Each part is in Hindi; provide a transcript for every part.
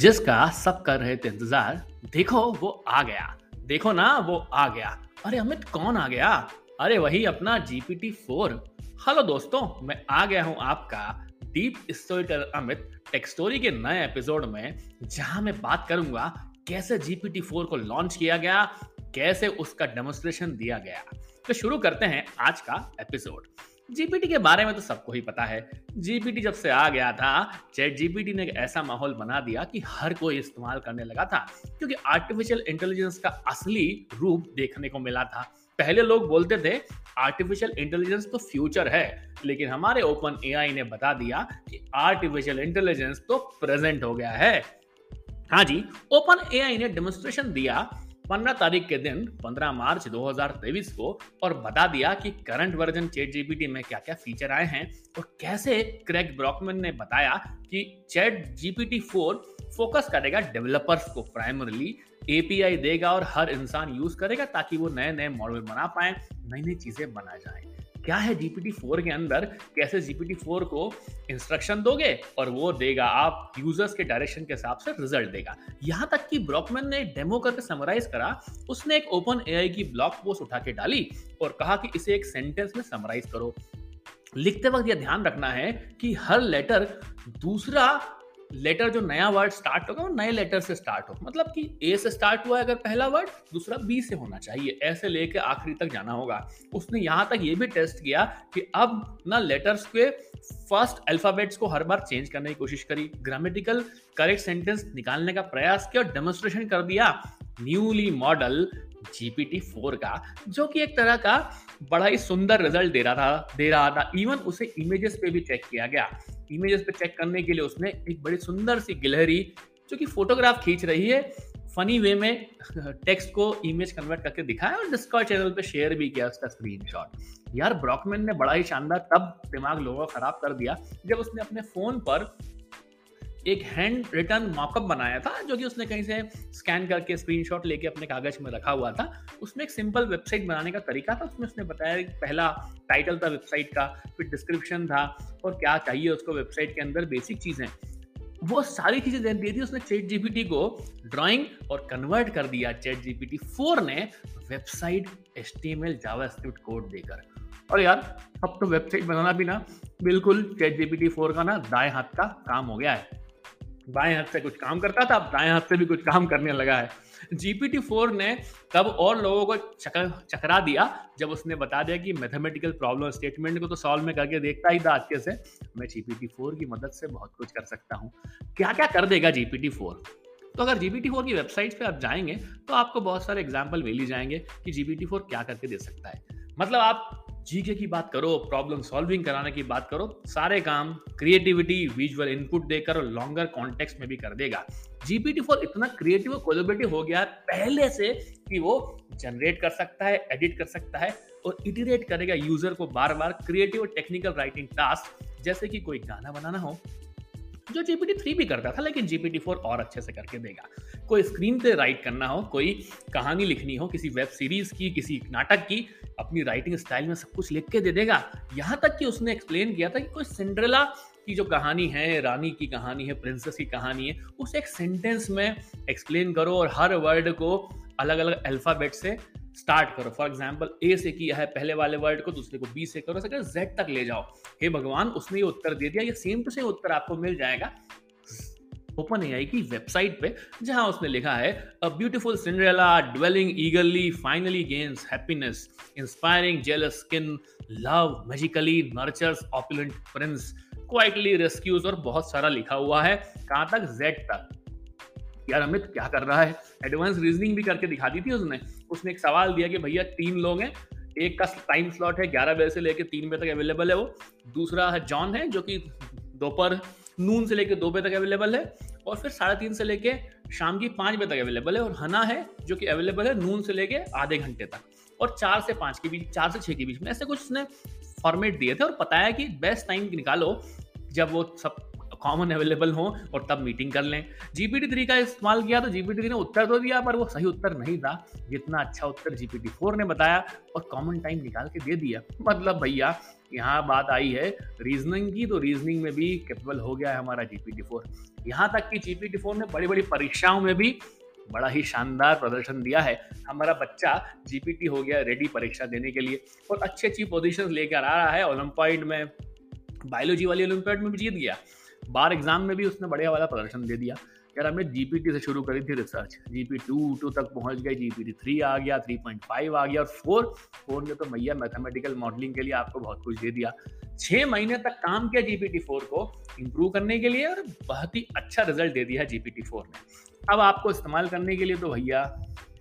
जिसका सब कर रहे थे इंतज़ार, देखो वो आ गया। देखो ना, वो आ गया। अरे अमित, कौन आ गया? अरे वही अपना जीपीटी फोर हेलो दोस्तों, मैं आ गया हूँ आपका deep story Amit tech story के नए एपिसोड में, जहाँ मैं बात करूँगा कैसे जीपीटी फोर को लॉन्च किया गया, कैसे उसका डेमोस्ट्रेशन दिया गया। तो शुरू करते हैं आज का एपिसोड जीपीटी के बारे में तो सबको ही पता है। जीपीटी जब से आ गया था, चैट जीपीटी ने एक ऐसा माहौल बना दिया कि हर कोई इस्तेमाल करने लगा था, क्योंकि आर्टिफिशियल इंटेलिजेंस का असली रूप देखने को मिला था। पहले लोग बोलते थे आर्टिफिशियल इंटेलिजेंस तो फ्यूचर है, लेकिन हमारे ओपन एआई ने बता दिया कि आर्टिफिशियल इंटेलिजेंस तो प्रेजेंट हो गया है। हाँ जी, ओपन एआई ने डेमोन्स्ट्रेशन दिया पंद्रह तारीख के दिन 15 मार्च 2023 को, और बता दिया कि करंट वर्जन चैट जीपीटी में क्या क्या फीचर आए हैं, और कैसे क्रैक ब्रॉकमैन ने बताया कि चैट जीपीटी फोर फोकस करेगा डेवलपर्स को प्राइमरली, एपीआई देगा और हर इंसान यूज़ करेगा ताकि वो नए नए मॉडल बना पाए नई नई चीज़ें बना जाए। क्या है जीपीटी फोर के अंदर? कैसे जीपीटी फोर को इंस्ट्रक्शन दोगे और वो देगा, आप यूज़र्स के डायरेक्शन के हिसाब से रिज़ल्ट देगा। यहाँ तक कि ब्रॉकमैन ने डेमो करके समराइज करा, उसने एक ओपन एआई की ब्लॉग पोस्ट उठा के डाली और कहा कि इसे एक सेंटेंस में समराइज करो। लिखते वक्त यह ध्यान रखना है कि हर लेटर दूसरा लेटर जो नया वर्ड स्टार्ट होगा, वो नए लेटर से स्टार्ट हो। मतलब कि ए से स्टार्ट हुआ है अगर पहला वर्ड दूसरा बी से होना चाहिए। ऐसे लेके आखिरी तक जाना होगा। उसने यहाँ तक ये भी टेस्ट किया कि अब ना लेटर्स के फ़र्स्ट अल्फाबेट्स को हर बार चेंज करने की कोशिश करी। ग्रामेटिकल करेक्ट सेंटेंस निकालने का प्रयास किया और डेमोन्स्ट्रेशन कर दिया न्यूली मॉडल जीपीटी फोर का, जो कि एक तरह का बड़ा ही सुंदर रिज़ल्ट दे रहा था, दे रहा था। इवन उसे इमेजेस पे भी चेक किया गया। इमेजेस पे चेक करने के लिए उसने एक बड़ी सुंदर सी गिलहरी जो कि फोटोग्राफ खींच रही है फनी वे में टेक्स्ट को इमेज कन्वर्ट करके दिखाया और डिस्कॉर्ड चैनल पे शेयर भी किया उसका स्क्रीनशॉट यार ब्रॉकमैन ने बड़ा ही शानदार, तब दिमाग लोगों का खराब कर दिया जब उसने अपने फ़ोन पर एक हैंड रिटर्न मॉकअप बनाया था, जो कि उसने कहीं से स्कैन करके स्क्रीनशॉट लेके अपने कागज़ में रखा हुआ था। उसमें एक सिंपल वेबसाइट बनाने का तरीका था। उसमें उसने बताया पहला टाइटल था वेबसाइट का, फिर डिस्क्रिप्शन था, और क्या चाहिए उसको वेबसाइट के अंदर बेसिक चीज़ें। वो सारी चीज़ें दे दी थी उसने चैट जीपीटी को। ड्राइंग और कन्वर्ट कर दिया चैट जीपीटी फोर ने website S T M L JavaScript code देकर। और यार, अब तो वेबसाइट बनाना भी ना, बिल्कुल चैट जीपीटी फोर का ना दाएँ हाथ का काम हो गया है। बाएँ हाथ से कुछ काम करता था अब दाएँ हाथ से भी कुछ काम करने लगा है। जीपीटी फोर ने तब और लोगों को चकर दिया, जब उसने बता दिया कि मैथमेटिकल प्रॉब्लम स्टेटमेंट को तो सॉल्व में करके देखता ही था अच्छे से। मैं जीपीटी फोर की मदद से बहुत कुछ कर सकता हूँ। क्या क्या कर देगा जीपीटी फोर तो अगर जीपीटी फोर की वेबसाइट पे आप जाएँगे तो आपको बहुत सारे एग्ज़ाम्पल मिल जाएँगे कि जीपीटी फोर क्या करके दे सकता है। मतलब आप जीके की बात करो प्रॉब्लम सॉल्विंग कराने की बात करो, सारे काम क्रिएटिविटी विजुअल इनपुट देकर और लॉन्गर कॉन्टेक्स में भी कर देगा। जीपीटी फोर इतना क्रिएटिव और कोलोबेटिव हो गया पहले से कि वो जनरेट कर सकता है एडिट कर सकता है और इटिरेट करेगा यूज़र को बार बार क्रिएटिव और टेक्निकल राइटिंग टास्क जैसे कि कोई गाना बनाना हो जो जीपीटी थ्री भी करता था, लेकिन जीपीटी फोर और अच्छे से करके देगा। कोई स्क्रीन पे राइट करना हो, कोई कहानी लिखनी हो, किसी वेब सीरीज़ की, किसी नाटक की, अपनी राइटिंग स्टाइल में सब कुछ लिख के दे देगा। यहाँ तक कि उसने एक्सप्लेन किया था कि कोई सिंड्रेला की जो कहानी है, रानी की कहानी है प्रिंसेस की कहानी है, उसे एक सेंटेंस में एक्सप्लेन करो और हर वर्ड को अलग अलग अल्फ़ाबेट से स्टार्ट करो। फॉर एग्ज़ाम्पल ए से किया है पहले वाले वर्ड को, दूसरे को बी से करो, सके जेड तक ले जाओ। हे भगवान, उसने ये उत्तर दे दिया, ये सेम टू सेम उत्तर आपको मिल जाएगा। ओपन एआई की वेबसाइट पे, जहाँ उसने लिखा है a beautiful Cinderella dwelling eagerly finally gains happiness inspiring jealous skin love magically nurtures opulent prince quietly rescues और बहुत सारा लिखा हुआ है, कहाँ तक? जेड तक। यार अमित क्या कर रहा है? एडवांस रीजनिंग भी करके दिखा दी थी उसने। उसने एक सवाल दिया कि भैया, तीन लोग हैं। एक का टाइम स्लॉट है ग्यारह बजे से लेकर तीन बजे तक अवेलेबल है वो। दूसरा है जॉन है, जो कि दोपहर नून से लेकर दो बजे तक अवेलेबल है। और फिर साढ़े तीन से लेके शाम की पाँच बजे तक अवेलेबल है। और हना है, जो कि अवेलेबल है नून से लेके आधे घंटे तक। और चार से पाँच के बीच, चार से छः के बीच में ऐसे कुछ उसने फॉर्मेट दिए थे। और बताया कि बेस्ट टाइम निकालो, जब वो सब कॉमन अवेलेबल हो और तब मीटिंग कर लें। जीपीटी थ्री का इस्तेमाल किया तो जीपीटी थ्री ने उत्तर तो दिया, पर वो सही उत्तर नहीं था। जितना अच्छा उत्तर जीपीटी फोर ने बताया और कॉमन टाइम निकाल के दे दिया। मतलब भैया, यहाँ बात आई है रीजनिंग की तो रीजनिंग में भी कैपेबल हो गया है हमारा जीपीटी फोर यहाँ तक कि जीपीटी फोर ने बड़ी बड़ी परीक्षाओं में भी बड़ा ही शानदार प्रदर्शन दिया है। हमारा बच्चा जीपीटी हो गया रेडी परीक्षा देने के लिए और अच्छी अच्छी पोजीशन लेकर आ रहा है ओलंपाइड में। बायोलॉजी वाली ओलंपियाड में भी जीत गया। बार एग्ज़ाम में भी उसने बढ़िया वाला प्रदर्शन दे दिया। यार, हमने जीपीटी से शुरू करी थी रिसर्च जीपी टू टू तक पहुँच गए जीपीटी थ्री आ गया थ्री पॉइंट फाइव आ गया और फोर फोर ने तो मैया मैथमेटिकल मॉडलिंग के लिए आपको बहुत कुछ दे दिया। छह महीने तक काम किया जीपीटी फोर को इम्प्रूव करने के लिए और बहुत ही अच्छा रिज़ल्ट दे दिया जीपीटी फोर ने। अब आपको इस्तेमाल करने के लिए तो भैया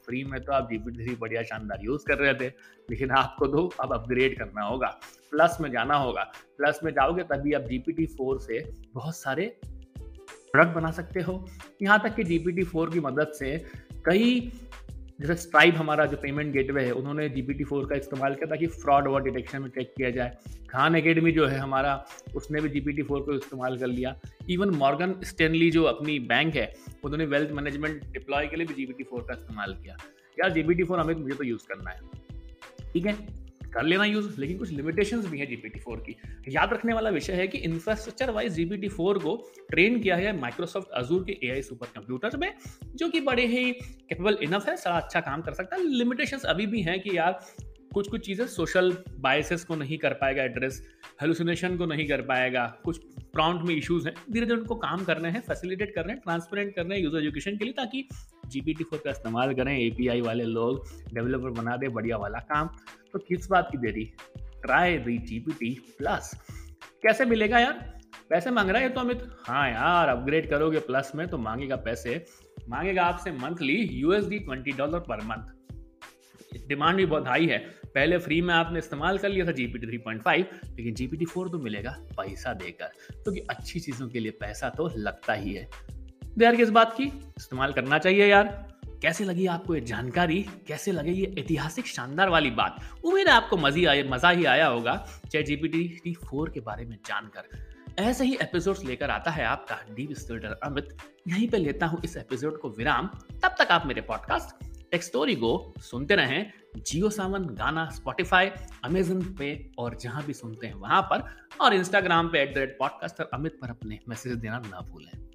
फ्री में तो आप जीपीटी थ्री बढ़िया शानदार यूज़ कर रहे थे, लेकिन आपको तो अब अपग्रेड करना होगा। प्लस में जाना होगा। प्लस में जाओगे तभी आप जीपीटी फोर से बहुत सारे प्रोडक्ट बना सकते हो। यहाँ तक कि जीपीटी फोर की मदद से कई जैसे स्ट्राइप हमारा जो पेमेंट गेटवे है, उन्होंने जीपीटी फोर का इस्तेमाल किया ताकि फ्रॉड और डिटेक्शन में चेक किया जाए। खान अकेडमी जो है हमारा, उसने भी जीपीटी फोर को इस्तेमाल कर लिया। इवन मॉर्गन स्टेनली जो अपनी बैंक है, उन्होंने वेल्थ मैनेजमेंट डिप्लॉय के लिए भी जीपीटी फोर का इस्तेमाल किया। यार जीपीटी फोर हमें, मुझे तो यूज़ करना है। ठीक है? कर लेना यूज़ लेकिन कुछ लिमिटेशंस भी है जीपीटी फोर की। याद रखने वाला विषय है कि इंफ्रास्ट्रक्चर वाइज जीपीटी फोर को ट्रेन किया है माइक्रोसॉफ्ट अजूर के एआई सुपर कंप्यूटर में, जो कि बड़े ही कैपेबल इनफ है, सारा अच्छा काम कर सकता है। लिमिटेशंस अभी भी हैं कि यार कुछ कुछ चीज़ें सोशल बायसेस को नहीं कर पाएगा एड्रेस हेलुसिनेशन को नहीं कर पाएगा, कुछ प्रॉन्ट में इश्यूज़ हैं। धीरे धीरे उनको काम करने हैं फैसिलिटेट करने हैं ट्रांसपेरेंट करने हैं यूज़र एजुकेशन के लिए ताकि जीपीटी फोर का इस्तेमाल करें एपीआई वाले लोग डेवलपर बना दे, बढ़िया वाला काम। तो किस बात की देरी? ट्राई दी जीपीटी प्लस कैसे मिलेगा यार? पैसे मांग रहा है तो अमित। हाँ यार अपग्रेड करोगे प्लस में तो मांगेगा पैसे। मांगेगा आपसे monthly USD twenty dollar per month demand भी बहुत हाई है। पहले फ्री में आपने इस्तेमाल कर लिया था जीपीटी थ्री पॉइंट फाइव लेकिन जीपीटी फोर तो मिलेगा पैसा देकर। क्योंकि तो अच्छी चीज़ों के लिए पैसा तो लगता ही है। देर किस बात की? इस्तेमाल करना चाहिए यार। कैसे लगी आपको ये जानकारी? कैसे लगे ये ऐतिहासिक शानदार वाली बात? उम्मीद है आपको मजी आए, मज़ा ही आया होगा चाहे जीपीटी फोर के बारे में जानकर। ऐसे ही एपिसोड्स लेकर आता है आपका डीप स्टूडर अमित। यहीं पे लेता हूँ इस एपिसोड को विराम। तब तक आप मेरे पॉडकास्ट टेक स्टोरी को सुनते रहें। जियो सावन, गाना स्पॉटिफाई अमेजन पे और जहाँ भी सुनते हैं वहाँ पर। और इंस्टाग्राम पे at the rate podcaster Amit पर अपने मैसेज देना ना भूलें।